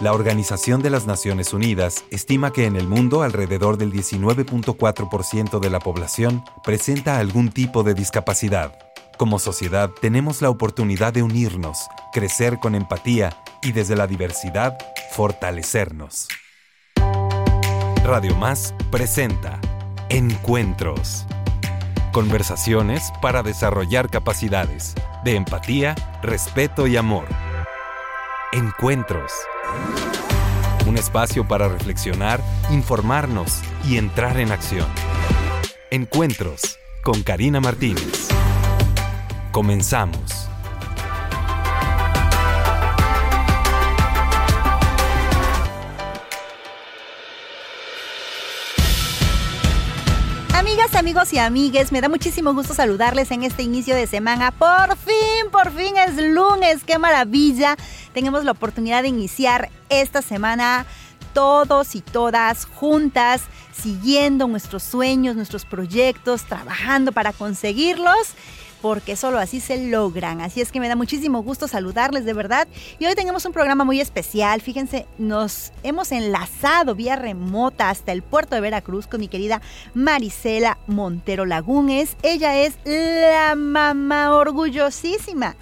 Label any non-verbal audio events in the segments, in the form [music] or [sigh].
La Organización de las Naciones Unidas estima que en el mundo alrededor del 19.4% de la población presenta algún tipo de discapacidad. Como sociedad tenemos la oportunidad de unirnos, crecer con empatía y desde la diversidad fortalecernos. Radio Más presenta Encuentros. Conversaciones para desarrollar capacidades de empatía, respeto y amor. Encuentros. Un espacio para reflexionar, informarnos y entrar en acción. Encuentros con Karina Martínez. Comenzamos. Amigas, amigos y amigues, me da muchísimo gusto saludarles en este inicio de semana. Por fin, por fin es lunes, qué maravilla. Tenemos la oportunidad de iniciar esta semana todos y todas juntas, siguiendo nuestros sueños, nuestros proyectos, trabajando para conseguirlos porque solo así se logran. Así es que me da muchísimo gusto saludarles de verdad. Y hoy tenemos un programa muy especial. Fíjense, nos hemos enlazado vía remota hasta el puerto de Veracruz con mi querida Marisela Montero Lagunes. Ella es la mamá orgullosísima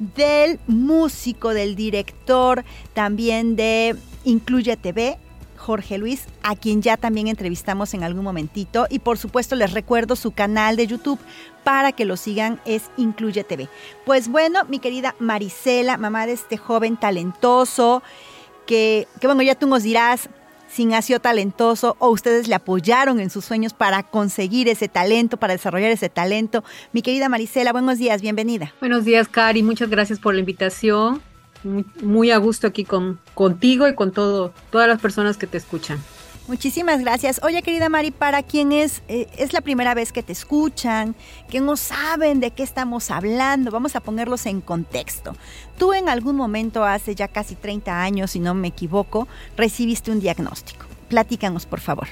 del músico, del director, también de Incluye TV, Jorge Luis, a quien ya también entrevistamos en algún momentito. Y por supuesto les recuerdo su canal de YouTube para que lo sigan, es Incluye TV. Pues bueno, mi querida Marisela, mamá de este joven talentoso, que, que bueno, ya tú nos dirás si nació talentoso o ustedes le apoyaron en sus sueños para conseguir ese talento, para desarrollar ese talento. Mi querida Marisela, buenos días, bienvenida. Buenos días, Cari, muchas gracias por la invitación muy, a gusto aquí con, contigo y con todo, todas las personas que te escuchan. Muchísimas gracias. Oye, querida Mari, para quienes eh, es la primera vez que te escuchan, que no saben de qué estamos hablando, vamos a ponerlos en contexto. Tú en algún momento, hace ya casi 30 años, si no me equivoco, recibiste un diagnóstico. Platícanos, por favor.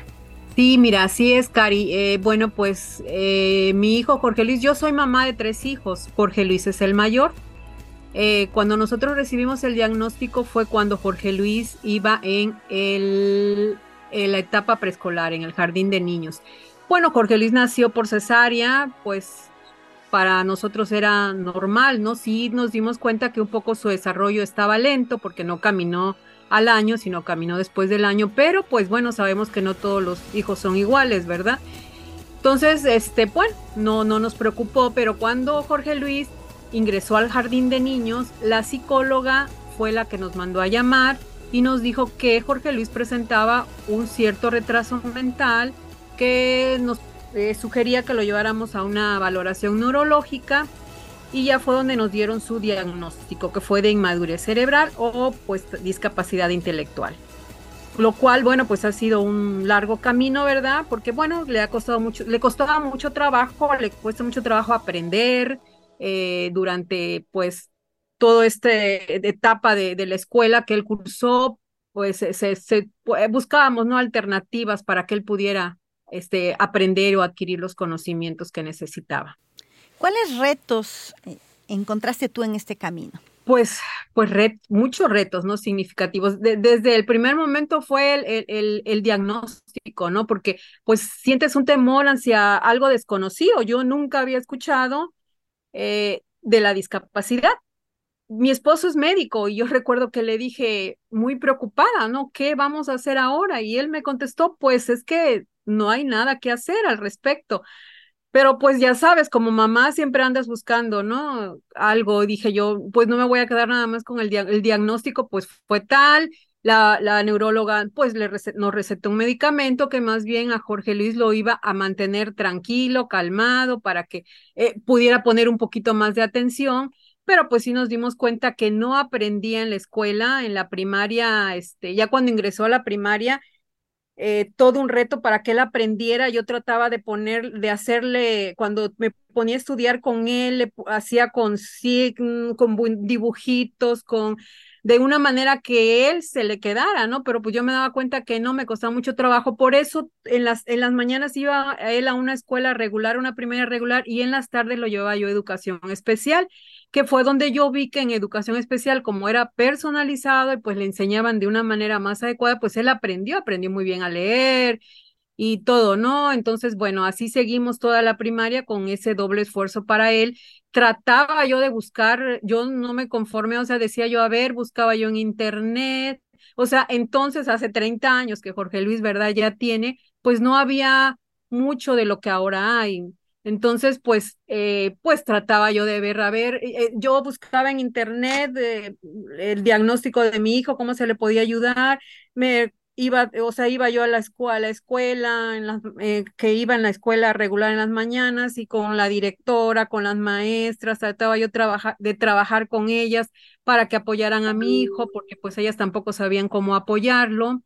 Sí, mira, así es, Cari. Eh, bueno, pues eh, mi hijo Jorge Luis, yo soy mamá de tres hijos. Jorge Luis es el mayor, eh, cuando nosotros recibimos el diagnóstico fue cuando Jorge Luis iba en, el, la etapa preescolar, en el jardín de niños. Bueno, Jorge Luis nació por cesárea, pues para nosotros era normal, ¿no? Sí nos dimos cuenta que un poco su desarrollo estaba lento porque no caminó al año, sino caminó después del año, pero pues bueno, sabemos que no todos los hijos son iguales, ¿verdad? Entonces, este, bueno, no, no nos preocupó, pero cuando Jorge Luis ingresó al jardín de niños, la psicóloga fue la que nos mandó a llamar y nos dijo que Jorge Luis presentaba un cierto retraso mental que nos eh, sugería que lo lleváramos a una valoración neurológica y ya fue donde nos dieron su diagnóstico, que fue de inmadurez cerebral o pues discapacidad intelectual. Lo cual, bueno, pues ha sido un largo camino, ¿verdad? Porque, bueno, le ha costado mucho, le costaba mucho trabajo, le cuesta mucho trabajo aprender, eh, durante pues toda esta etapa de, la escuela que él cursó, pues se, pues, buscábamos ¿no? alternativas para que él pudiera este, aprender o adquirir los conocimientos que necesitaba. ¿Cuáles retos eh, encontraste tú en este camino? Pues, pues muchos retos, ¿no? Significativos. desde el primer momento fue el, el, el, diagnóstico, ¿no? Porque pues sientes un temor hacia algo desconocido. Yo nunca había escuchado eh, de la discapacidad. Mi esposo es médico y yo recuerdo que le dije muy preocupada, ¿no? ¿Qué vamos a hacer ahora? Y él me contestó, pues es que no hay nada que hacer al respecto. Pero pues ya sabes, como mamá siempre andas buscando, ¿no? Algo, dije yo, pues no me voy a quedar nada más con el, el diagnóstico, pues fue tal, la, neuróloga pues nos recetó un medicamento que más bien a Jorge Luis lo iba a mantener tranquilo, calmado, para que eh, pudiera poner un poquito más de atención, pero pues sí nos dimos cuenta que no aprendía en la escuela, en la primaria, este, ya cuando ingresó a la primaria, eh, todo un reto para que él aprendiera. Yo trataba de poner, de hacerle, cuando me ponía a estudiar con él, le hacía con, con dibujitos, con de una manera que él se le quedara, ¿no? Pero pues yo me daba cuenta que no, me costaba mucho trabajo. Por eso en las, en las mañanas iba él a una escuela regular, una primera regular, y en las tardes lo llevaba yo a educación especial, que fue donde yo vi que en educación especial, como era personalizado y pues le enseñaban de una manera más adecuada, pues él aprendió, aprendió muy bien a leer y todo, ¿no? Entonces, bueno, así seguimos toda la primaria con ese doble esfuerzo para él. Trataba yo de buscar, yo no me conformé, o sea, decía yo, a ver, buscaba yo en internet, o sea, entonces hace 30 años que Jorge Luis, ¿verdad? Ya tiene, pues no había mucho de lo que ahora hay. Entonces, pues, eh, pues trataba yo de ver, a ver, eh, eh, yo buscaba en internet el diagnóstico de mi hijo, cómo se le podía ayudar, me iba, o sea, iba yo a la escuela, la escuela en las, eh, que iba en la escuela regular en las mañanas y con la directora, con las maestras, trataba yo trabajar, de trabajar con ellas para que apoyaran a mi hijo, porque pues ellas tampoco sabían cómo apoyarlo.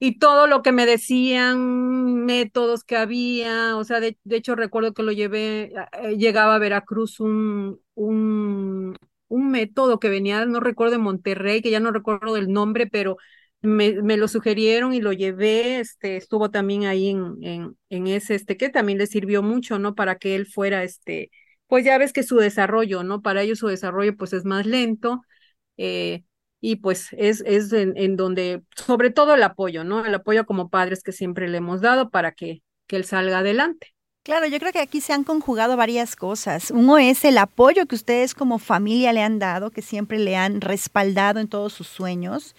Y todo lo que me decían, métodos que había, o sea, de, hecho recuerdo que lo llevé, eh, llegaba a Veracruz un, un, un método que venía, no recuerdo de Monterrey, que ya no recuerdo el nombre, pero me, lo sugirieron y lo llevé, este, estuvo también ahí en, en, en, ese, este, que también le sirvió mucho, ¿no? Para que él fuera, este, pues ya ves que su desarrollo, ¿no? Para ellos su desarrollo, pues es más lento, eh, y pues es, es en, en, donde, sobre todo el apoyo, ¿no? El apoyo como padres que siempre le hemos dado para que, que él salga adelante. Claro, yo creo que aquí se han conjugado varias cosas. Uno es el apoyo que ustedes como familia le han dado, que siempre le han respaldado en todos sus sueños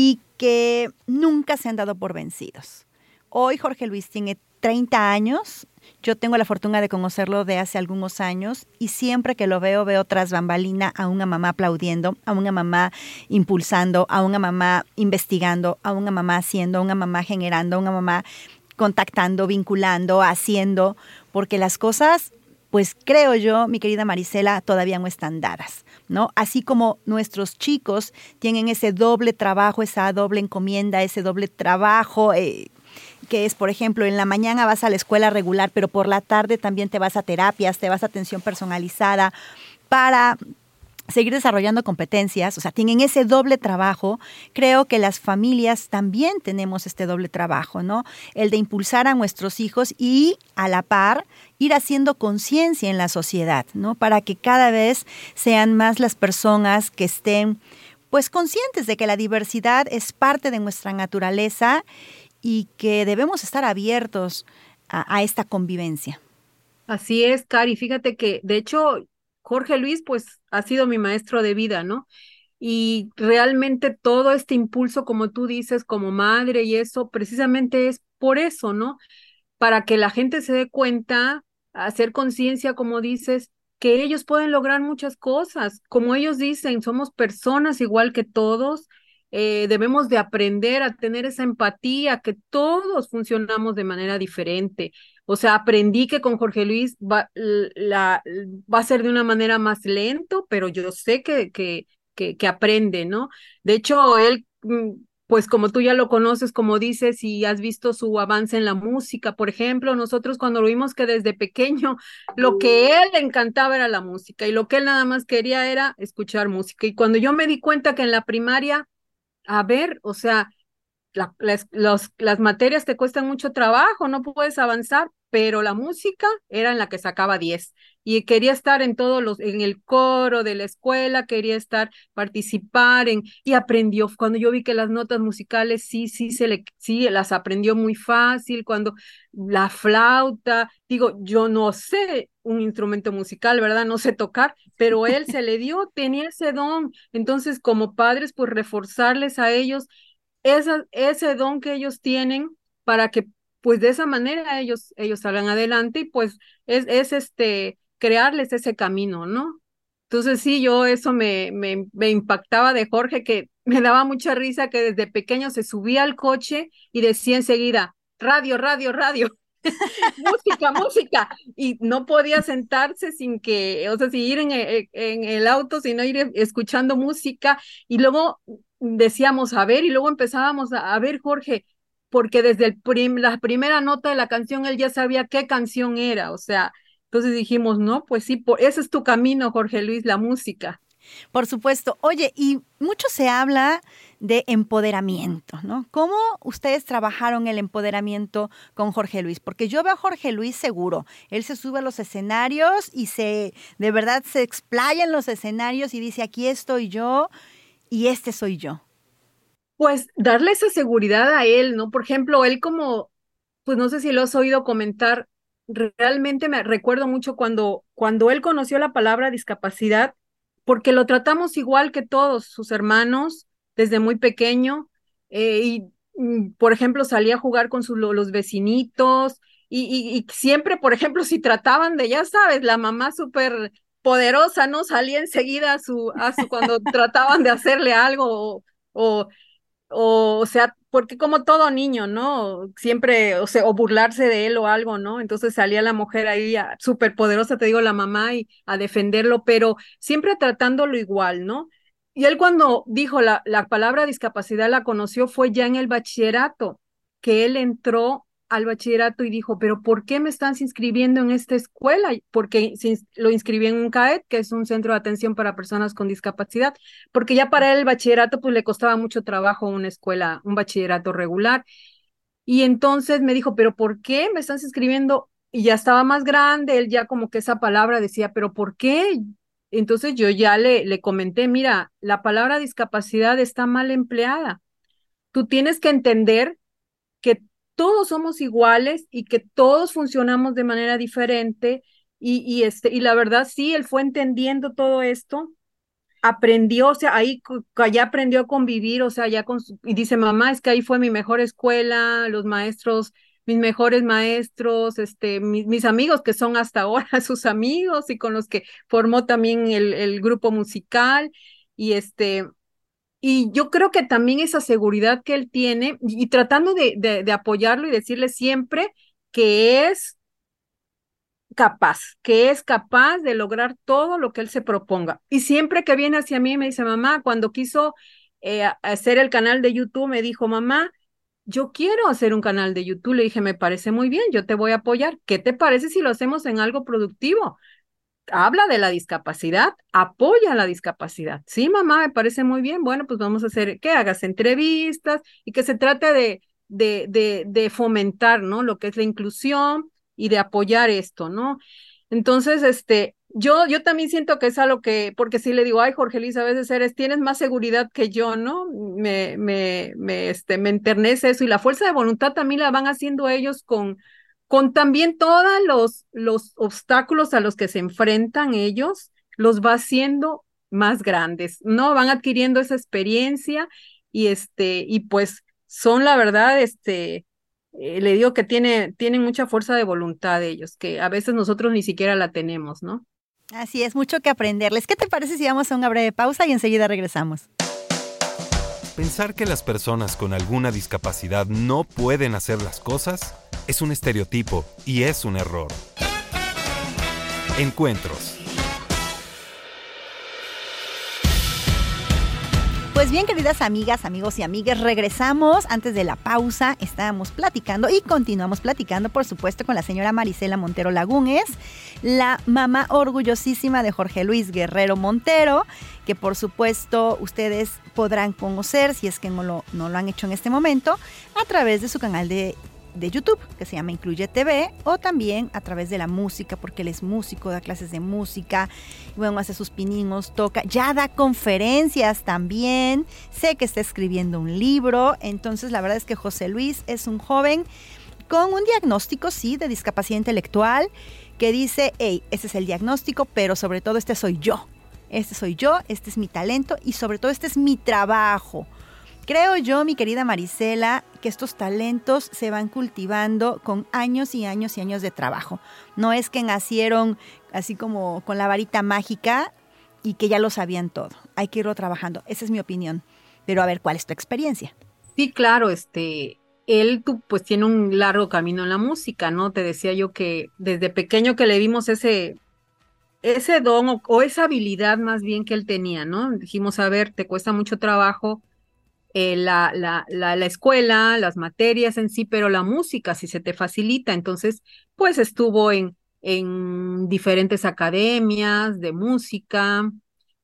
y que nunca se han dado por vencidos. Hoy Jorge Luis tiene 30 años, yo tengo la fortuna de conocerlo de hace algunos años y siempre que lo veo veo tras bambalina a una mamá aplaudiendo, a una mamá impulsando, a una mamá investigando, a una mamá haciendo, a una mamá generando, a una mamá contactando, vinculando, haciendo, porque las cosas, pues creo yo, mi querida Marisela, todavía no están dadas. ¿No? Así como nuestros chicos tienen ese doble trabajo, esa doble encomienda, ese doble trabajo. Eh, que es, por ejemplo, en la mañana vas a la escuela regular, pero por la tarde también te vas a terapias, te vas a atención personalizada para seguir desarrollando competencias, o sea, tienen ese doble trabajo. Creo que las familias también tenemos este doble trabajo, ¿no? El de impulsar a nuestros hijos y a la par ir haciendo conciencia en la sociedad, ¿no? Para que cada vez sean más las personas que estén pues conscientes de que la diversidad es parte de nuestra naturaleza y que debemos estar abiertos a, esta convivencia. Así es, Cari. Fíjate que, de hecho, Jorge Luis, pues ha sido mi maestro de vida, ¿no? Y realmente todo este impulso, como tú dices, como madre y eso, precisamente es por eso, ¿no? Para que la gente se dé cuenta, hacer conciencia, como dices, que ellos pueden lograr muchas cosas. Como ellos dicen, somos personas igual que todos, eh, debemos de aprender a tener esa empatía, que todos funcionamos de manera diferente. O sea, aprendí que con Jorge Luis va, la, va a ser de una manera más lento, pero yo sé que, que, que, aprende, ¿no? De hecho, él, mm, pues como tú ya lo conoces, como dices, y has visto su avance en la música, por ejemplo, nosotros cuando lo vimos que desde pequeño lo que él le encantaba era la música y lo que él nada más quería era escuchar música. Y cuando yo me di cuenta que en la primaria, a ver, o sea, las, las materias te cuestan mucho trabajo, no puedes avanzar, pero la música era en la que sacaba 10 y quería estar en todos los, en el coro de la escuela, quería estar, participar en, y aprendió, cuando yo vi que las notas musicales sí, sí, se le, sí, las aprendió muy fácil, cuando la flauta, digo, yo no sé un instrumento musical, ¿verdad? No sé tocar, pero él se le dio, tenía ese don, entonces como padres, pues reforzarles a ellos esa, ese don que ellos tienen para que pues de esa manera ellos, ellos salgan adelante y pues es, es este, crearles ese camino, ¿no? Entonces sí, yo eso me, me, impactaba de Jorge, que [laughs] me daba mucha risa que desde pequeño se subía al coche y decía enseguida, radio, radio, radio, [laughs] música, música, y no podía sentarse sin que, o sea, sin ir en, en el auto, sino ir escuchando música, y luego decíamos, a ver, y luego empezábamos a, a ver, Jorge, porque desde el la primera nota de la canción él ya sabía qué canción era, o sea, entonces dijimos, no, pues sí, por, ese es tu camino, Jorge Luis, la música. Por supuesto. Oye, y mucho se habla de empoderamiento, ¿no? ¿Cómo ustedes trabajaron el empoderamiento con Jorge Luis? Porque yo veo a Jorge Luis seguro. Él se sube a los escenarios y se, de verdad, se explaya en los escenarios y dice, aquí estoy yo y este soy yo. Pues darle esa seguridad a él, ¿no? Por ejemplo, él como, pues no sé si lo has oído comentar, realmente me recuerdo mucho cuando, cuando él conoció la palabra discapacidad, porque lo tratamos igual que todos sus hermanos desde muy pequeño. Eh, y, mm, por ejemplo, salía a jugar con sus, los vecinitos y, y, siempre, por ejemplo, [laughs] si trataban de, ya sabes, la mamá súper poderosa, ¿no? Salía enseguida a su, a su cuando [laughs] trataban de hacerle algo o, o, o sea, porque como todo niño, ¿no? Siempre, o sea, o burlarse de él o algo, ¿no? Entonces salía la mujer ahí súper poderosa, te digo, la mamá, y a defenderlo, pero siempre tratándolo igual, ¿no? Y él cuando dijo la, la palabra discapacidad la conoció fue ya en el bachillerato, que él entró al bachillerato y dijo, pero ¿por qué me están inscribiendo en esta escuela? Porque lo inscribí en un CAET, que es un centro de atención para personas con discapacidad, porque ya para él el bachillerato pues le costaba mucho trabajo una escuela, un bachillerato regular. Y entonces me dijo, pero ¿por qué me están inscribiendo? Y ya estaba más grande, él ya como que esa palabra decía, pero ¿por qué? Entonces yo ya le, le comenté, mira, la palabra discapacidad está mal empleada. Tú tienes que entender que todos somos iguales y que todos funcionamos de manera diferente. Y, y, este, y la verdad, sí, él fue entendiendo todo esto, aprendió, o sea, ahí ya aprendió a convivir, o sea, ya con, y dice, mamá, es que ahí fue mi mejor escuela, los maestros, mis mejores maestros, este, mis, mis amigos que son hasta ahora [laughs] sus amigos y con los que formó también el, el grupo musical, y este, y yo creo que también esa seguridad que él tiene y, tratando de, de, apoyarlo y decirle siempre que es capaz, que es capaz de lograr todo lo que él se proponga. Y siempre que viene hacia mí me dice, mamá, cuando quiso eh, hacer el canal de YouTube, me dijo, mamá, yo quiero hacer un canal de YouTube. Le dije, me parece muy bien, yo te voy a apoyar. ¿Qué te parece si lo hacemos en algo productivo? Habla de la discapacidad, apoya la discapacidad. Sí, mamá, me parece muy bien. Bueno, pues vamos a hacer que hagas entrevistas y que se trate de, de, de, fomentar, ¿no? Lo que es la inclusión y de apoyar esto, ¿no? Entonces, este, yo, yo también siento que es algo que, porque si le digo, ay, Jorge Luis, a veces eres, tienes más seguridad que yo, ¿no? Me, me, me, este, me enternece eso y la fuerza de voluntad también la van haciendo ellos con, con también todos los, los obstáculos a los que se enfrentan ellos, los va haciendo más grandes, ¿no? Van adquiriendo esa experiencia y este, y pues son la verdad, este, eh, le digo que tiene, tienen mucha fuerza de voluntad ellos, que a veces nosotros ni siquiera la tenemos, ¿no? Así es, mucho que aprenderles. ¿Qué te parece si vamos a una breve pausa y enseguida regresamos? Pensar que las personas con alguna discapacidad no pueden hacer las cosas es un estereotipo y es un error. Encuentros. Pues bien, queridas amigas, amigos y amigas, regresamos antes de la pausa. Estábamos platicando y continuamos platicando, por supuesto, con la señora Marisela Montero Lagunes, la mamá orgullosísima de Jorge Luis Guerrero Montero, que por supuesto ustedes podrán conocer, si es que no lo, no lo han hecho en este momento, a través de su canal de de YouTube, que se llama Incluye TV, o también a través de la música, porque él es músico, da clases de música, bueno, hace sus pininos, toca, ya da conferencias también, sé que está escribiendo un libro, entonces la verdad es que José Luis es un joven con un diagnóstico, sí, de discapacidad intelectual, que dice, hey, ese es el diagnóstico, pero sobre todo este soy yo. Este soy yo, este es mi talento y sobre todo este es mi trabajo. Creo yo, mi querida Marisela, que estos talentos se van cultivando con años y años y años de trabajo. No es que nacieron así como con la varita mágica y que ya lo sabían todo. Hay que irlo trabajando. Esa es mi opinión. Pero a ver, ¿cuál es tu experiencia? Sí, claro, este, él pues tiene un largo camino en la música, ¿no? Te decía yo que desde pequeño que le vimos ese, ese don o, o esa habilidad más bien que él tenía, ¿no? Dijimos, a ver, te cuesta mucho trabajo eh, la, la, la, la, escuela, las materias en sí, pero la música si se te facilita. Entonces, pues estuvo en, en diferentes academias de música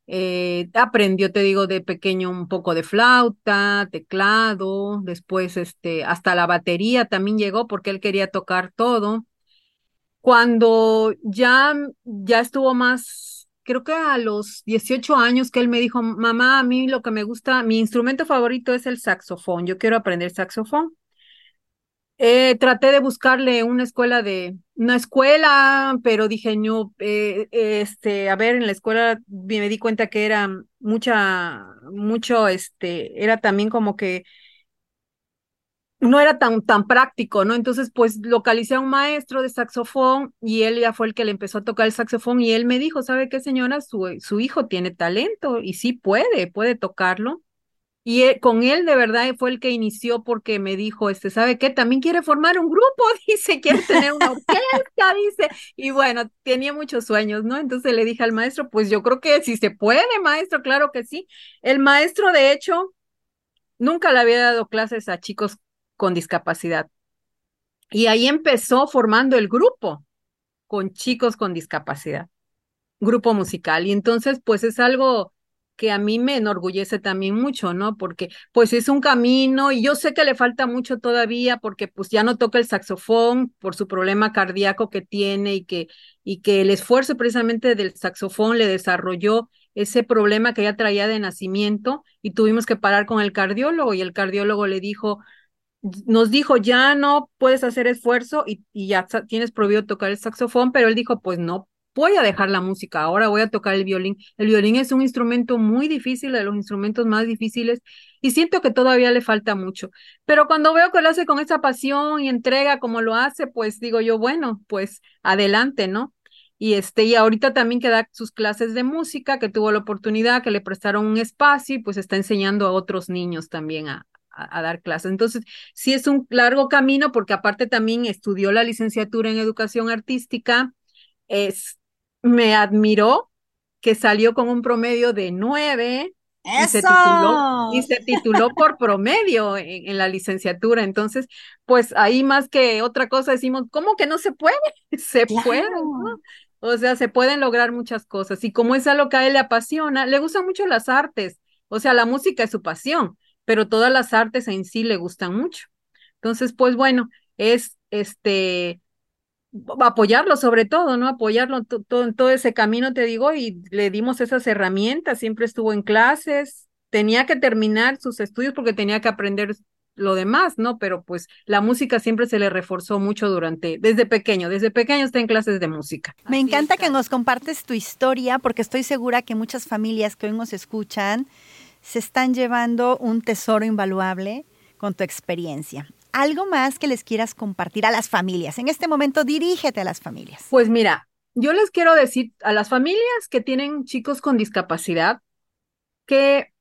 Eh, aprendió, te digo, de pequeño un poco de flauta, teclado, después este, hasta la batería también llegó porque él quería tocar todo. Cuando ya, ya estuvo más, creo que a los 18 años que él me dijo, mamá, a mí lo que me gusta, mi instrumento favorito es el saxofón, yo quiero aprender saxofón. Eh, traté de buscarle una escuela de, una escuela, pero dije, no, eh, este, a ver, en la escuela me di cuenta que era mucha, mucho, este, era también como que no era tan, tan práctico, ¿no? Entonces, pues localicé a un maestro de saxofón y él ya fue el que le empezó a tocar el saxofón y él me dijo, ¿sabe qué, señora? Su, su hijo tiene talento y sí puede, puede tocarlo. Y e, con él de verdad fue el que inició porque me dijo, este, ¿sabe qué? También quiere formar un grupo, [laughs] dice, quiere tener una orquesta, dice. Y bueno, tenía muchos sueños, ¿no? Entonces le dije al maestro, pues yo creo que si se puede, maestro, claro que sí. El maestro, de hecho, nunca le había dado clases a chicos con discapacidad. Y ahí empezó formando el grupo con chicos con discapacidad, grupo musical. Y entonces, pues es algo que a mí me enorgullece también mucho, ¿no? Porque pues es un camino y yo sé que le falta mucho todavía porque pues ya no toca el saxofón por su problema cardíaco que tiene y que, y que el esfuerzo precisamente del saxofón le desarrolló ese problema que ya traía de nacimiento y tuvimos que parar con el cardiólogo y el cardiólogo le dijo, nos dijo, ya no puedes hacer esfuerzo y, ya tienes prohibido tocar el saxofón, pero él dijo, pues no voy a dejar la música, ahora voy a tocar el violín. El violín es un instrumento muy difícil, de los instrumentos más difíciles, y siento que todavía le falta mucho. Pero cuando veo que lo hace con esa pasión y entrega como lo hace, pues digo yo, bueno, pues adelante, ¿no? Y este, y ahorita también que da sus clases de música, que tuvo la oportunidad, que le prestaron un espacio y pues está enseñando a otros niños también a, a, dar clases. Entonces, sí es un largo camino porque aparte también estudió la licenciatura en educación artística, es, me admiró que salió con un promedio de nueve y se, tituló, y se tituló por promedio en, la licenciatura. Entonces, pues ahí más que otra cosa decimos, ¿cómo que no se puede? [laughs] Se puede, O sea, se pueden lograr muchas cosas. Y como es algo que a él le apasiona, le gustan mucho las artes. O sea, la música es su pasión, pero todas las artes en sí le gustan mucho. Entonces, pues bueno, es este apoyarlo sobre todo, ¿no? Apoyarlo todo, en todo ese camino, te digo, y le dimos esas herramientas, siempre estuvo en clases, tenía que terminar sus estudios porque tenía que aprender lo demás, ¿no? Pero pues la música siempre se le reforzó mucho durante, desde pequeño, desde pequeño está en clases de música. Me encanta que nos compartes tu historia porque estoy segura que muchas familias que hoy nos escuchan se están llevando un tesoro invaluable con tu experiencia algo más que les quieras compartir a las familias. En este momento, dirígete a las familias. Pues mira, yo les quiero decir a las familias que tienen chicos con discapacidad que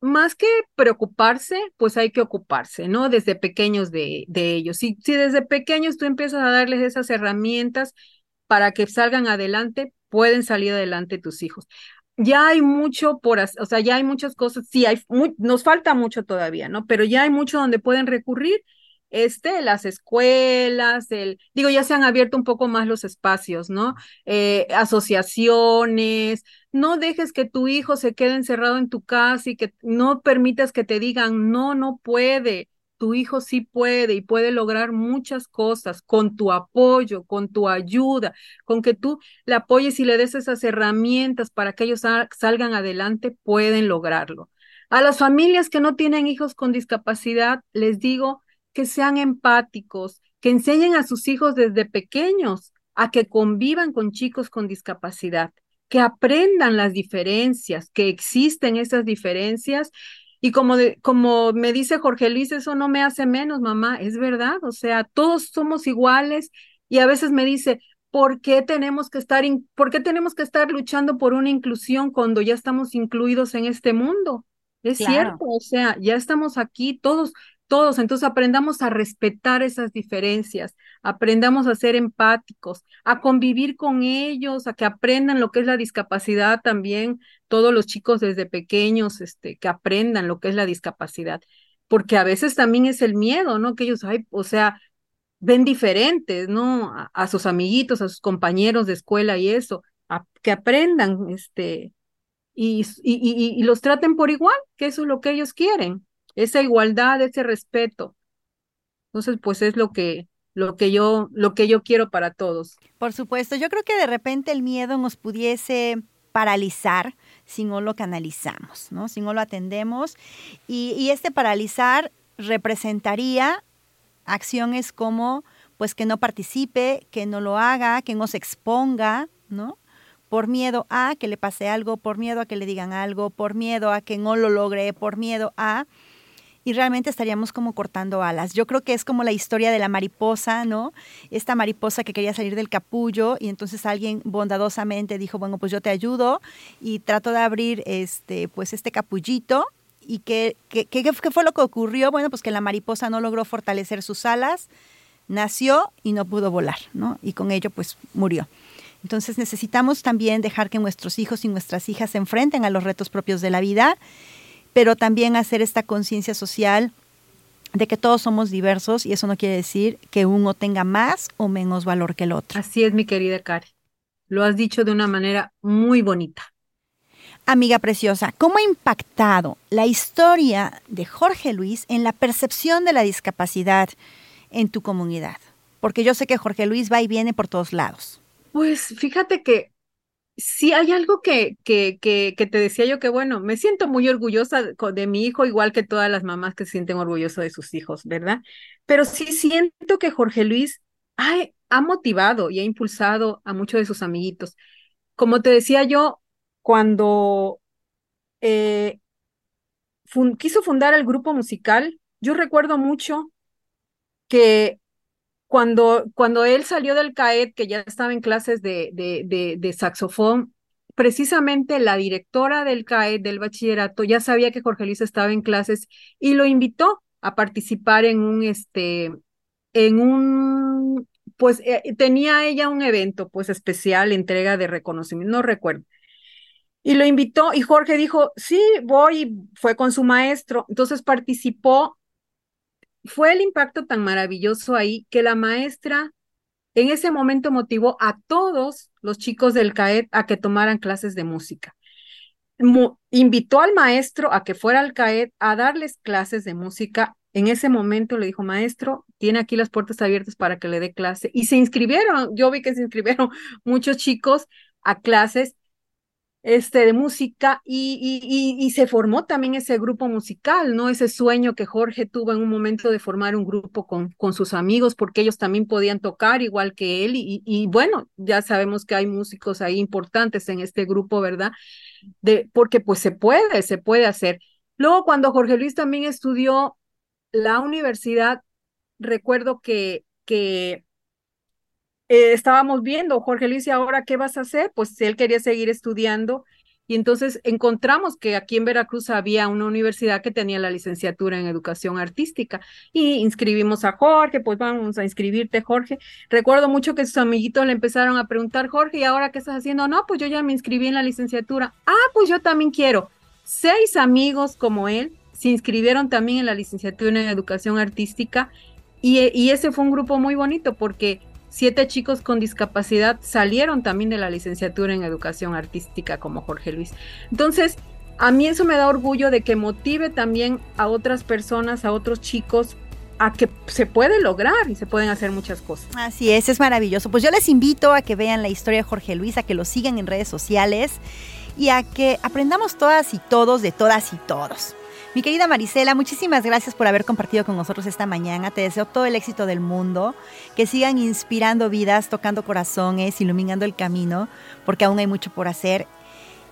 más que preocuparse, pues hay que ocuparse, ¿no? Desde pequeños de, ellos. Si desde pequeños tú empiezas a darles esas herramientas para que salgan adelante, pueden salir adelante tus hijos ya hay mucho por, o sea, ya hay muchas cosas, sí, hay, nos falta mucho todavía, ¿no? Pero ya hay mucho donde pueden recurrir, este, las escuelas, el, digo, ya se han abierto un poco más los espacios, ¿no? Eh, asociaciones, no dejes que tu hijo se quede encerrado en tu casa y que no permitas que te digan, no, no puede tu hijo sí puede y puede lograr muchas cosas con tu apoyo, con tu ayuda, con que tú le apoyes y le des esas herramientas para que ellos salgan adelante, pueden lograrlo. A las familias que no tienen hijos con discapacidad, les digo que sean empáticos, que enseñen a sus hijos desde pequeños a que convivan con chicos con discapacidad, que aprendan las diferencias, que existen esas diferencias y como, como me dice Jorge Luis, eso no me hace menos, mamá, es verdad, o sea, todos somos iguales y a veces me dice, ¿por qué tenemos que estar, por qué tenemos que estar luchando por una inclusión cuando ya estamos incluidos en este mundo? Es cierto, o sea, ya estamos aquí todos, todos, entonces aprendamos a respetar esas diferencias, aprendamos a ser empáticos, a convivir con ellos, a que aprendan lo que es la discapacidad también, todos los chicos desde pequeños, este, que aprendan lo que es la discapacidad, porque a veces también es el miedo, ¿no? Que ellos, hay, o sea, ven diferentes, ¿no? A, sus amiguitos, a sus compañeros de escuela y eso, que aprendan, este, y, y, y, los traten por igual, que eso es lo que ellos quieren, esa igualdad, ese respeto. Entonces, pues es lo que, lo que yo, lo que yo quiero para todos. Por supuesto, yo creo que de repente el miedo nos pudiese paralizar si no lo canalizamos, ¿no? Si no lo atendemos. Y, y este paralizar representaría acciones como pues que no participe, que no lo haga, que no se exponga, ¿no? Por miedo a que le pase algo, por miedo a que le digan algo, por miedo a que no lo logre, por miedo a y realmente estaríamos como cortando alas. Yo creo que es como la historia de la mariposa, ¿no? Esta mariposa que quería salir del capullo y entonces alguien bondadosamente dijo, bueno, pues yo te ayudo y trato de abrir este, pues este capullito. ¿Y qué, qué, qué, fue lo que ocurrió? Bueno, pues que la mariposa no logró fortalecer sus alas, nació y no pudo volar, ¿no? Y con ello pues murió. Entonces necesitamos también dejar que nuestros hijos y nuestras hijas se enfrenten a los retos propios de la vida, pero también hacer esta conciencia social de que todos somos diversos y eso no quiere decir que uno tenga más o menos valor que el otro. Así es, mi querida Cari. Lo has dicho de una manera muy bonita. Amiga preciosa, ¿cómo ha impactado la historia de Jorge Luis en la percepción de la discapacidad en tu comunidad? Porque yo sé que Jorge Luis va y viene por todos lados. Pues fíjate que sí hay algo que, que, que, que te decía yo que, bueno, me siento muy orgullosa de mi hijo, igual que todas las mamás que se sienten orgullosas de sus hijos, ¿verdad? Pero sí siento que Jorge Luis ha, motivado y ha impulsado a muchos de sus amiguitos. Como te decía yo, cuando eh, quiso fundar el grupo musical, yo recuerdo mucho que cuando, cuando él salió del CAET, que ya estaba en clases de, de, saxofón, precisamente la directora del CAET, del bachillerato, ya sabía que Jorge Luis estaba en clases y lo invitó a participar en un, este, en un, pues eh, tenía ella un evento, pues especial, entrega de reconocimiento, no recuerdo. Y lo invitó y Jorge dijo, sí, voy, fue con su maestro. Entonces participó fue el impacto tan maravilloso ahí que la maestra en ese momento motivó a todos los chicos del CAET a que tomaran clases de música. invitó al maestro a que fuera al CAET a darles clases de música. En ese momento le dijo, maestro, tiene aquí las puertas abiertas para que le dé clase. Y se inscribieron, yo vi que se inscribieron [laughs] muchos chicos a clases este, de música y, y, y, se formó también ese grupo musical, ¿no? Ese sueño que Jorge tuvo en un momento de formar un grupo con, con sus amigos, porque ellos también podían tocar igual que él. Y, y, bueno, ya sabemos que hay músicos ahí importantes en este grupo, ¿verdad? De, porque pues se puede, se puede hacer. Luego, cuando Jorge Luis también estudió la universidad, recuerdo que, que eh, estábamos viendo, Jorge Luis, ¿y ahora qué vas a hacer? Pues él quería seguir estudiando y entonces encontramos que aquí en Veracruz había una universidad que tenía la licenciatura en educación artística y inscribimos a Jorge, pues vamos a inscribirte, Jorge. Recuerdo mucho que sus amiguitos le empezaron a preguntar, Jorge, ¿y ahora qué estás haciendo? No, pues yo ya me inscribí en la licenciatura. Ah, pues yo también quiero. Seis amigos como él se inscribieron también en la licenciatura en educación artística y, y ese fue un grupo muy bonito porque Siete chicos con discapacidad salieron también de la licenciatura en educación artística como Jorge Luis. Entonces, a mí eso me da orgullo de que motive también a otras personas, a otros chicos a que se puede lograr y se pueden hacer muchas cosas. Así es, es maravilloso. Pues yo les invito a que vean la historia de Jorge Luis, a que lo sigan en redes sociales y a que aprendamos todas y todos de todas y todos. Mi querida Marisela, muchísimas gracias por haber compartido con nosotros esta mañana. Te deseo todo el éxito del mundo, que sigan inspirando vidas, tocando corazones, iluminando el camino, porque aún hay mucho por hacer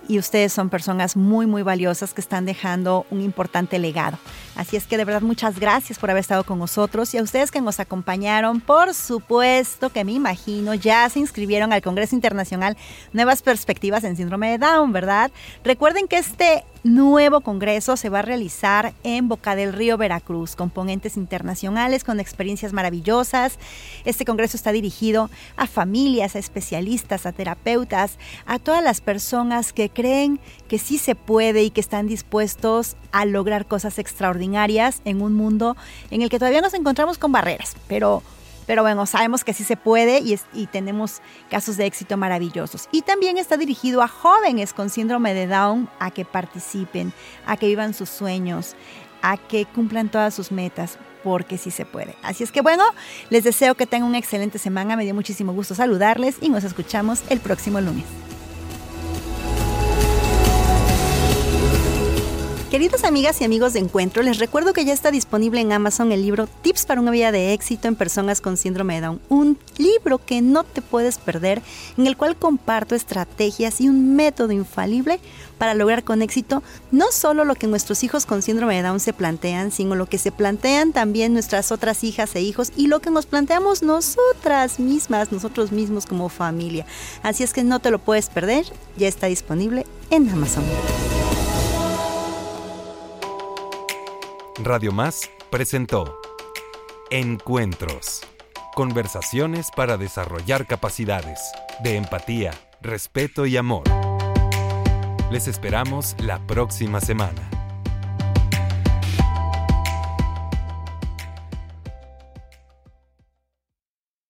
y ustedes son personas muy, muy valiosas que están dejando un importante legado. Así es que de verdad muchas gracias por haber estado con nosotros y a ustedes que nos acompañaron, por supuesto que me imagino ya se inscribieron al Congreso Internacional Nuevas Perspectivas en Síndrome de Down, ¿verdad? Recuerden que este nuevo congreso se va a realizar en Boca del Río, Veracruz, con ponentes internacionales, con experiencias maravillosas. Este congreso está dirigido a familias, a especialistas, a terapeutas, a todas las personas que creen que sí se puede y que están dispuestos a lograr cosas extraordinarias en un mundo en el que todavía nos encontramos con barreras, pero Pero bueno, sabemos que sí se puede y, tenemos casos de éxito maravillosos. Y también está dirigido a jóvenes con síndrome de Down a que participen, a que vivan sus sueños, a que cumplan todas sus metas porque sí se puede. Así es que bueno, les deseo que tengan una excelente semana, me dio muchísimo gusto saludarles y nos escuchamos el próximo lunes. Queridas amigas y amigos de Encuentro, les recuerdo que ya está disponible en Amazon el libro Tips para una vida de éxito en personas con síndrome de Down. Un libro que no te puedes perder, en el cual comparto estrategias y un método infalible para lograr con éxito no solo lo que nuestros hijos con síndrome de Down se plantean, sino lo que se plantean también nuestras otras hijas e hijos y lo que nos planteamos nosotras mismas, nosotros mismos como familia. Así es que no te lo puedes perder, ya está disponible en Amazon. Radio Más presentó Encuentros. Conversaciones para desarrollar capacidades de empatía, respeto y amor. Les esperamos la próxima semana.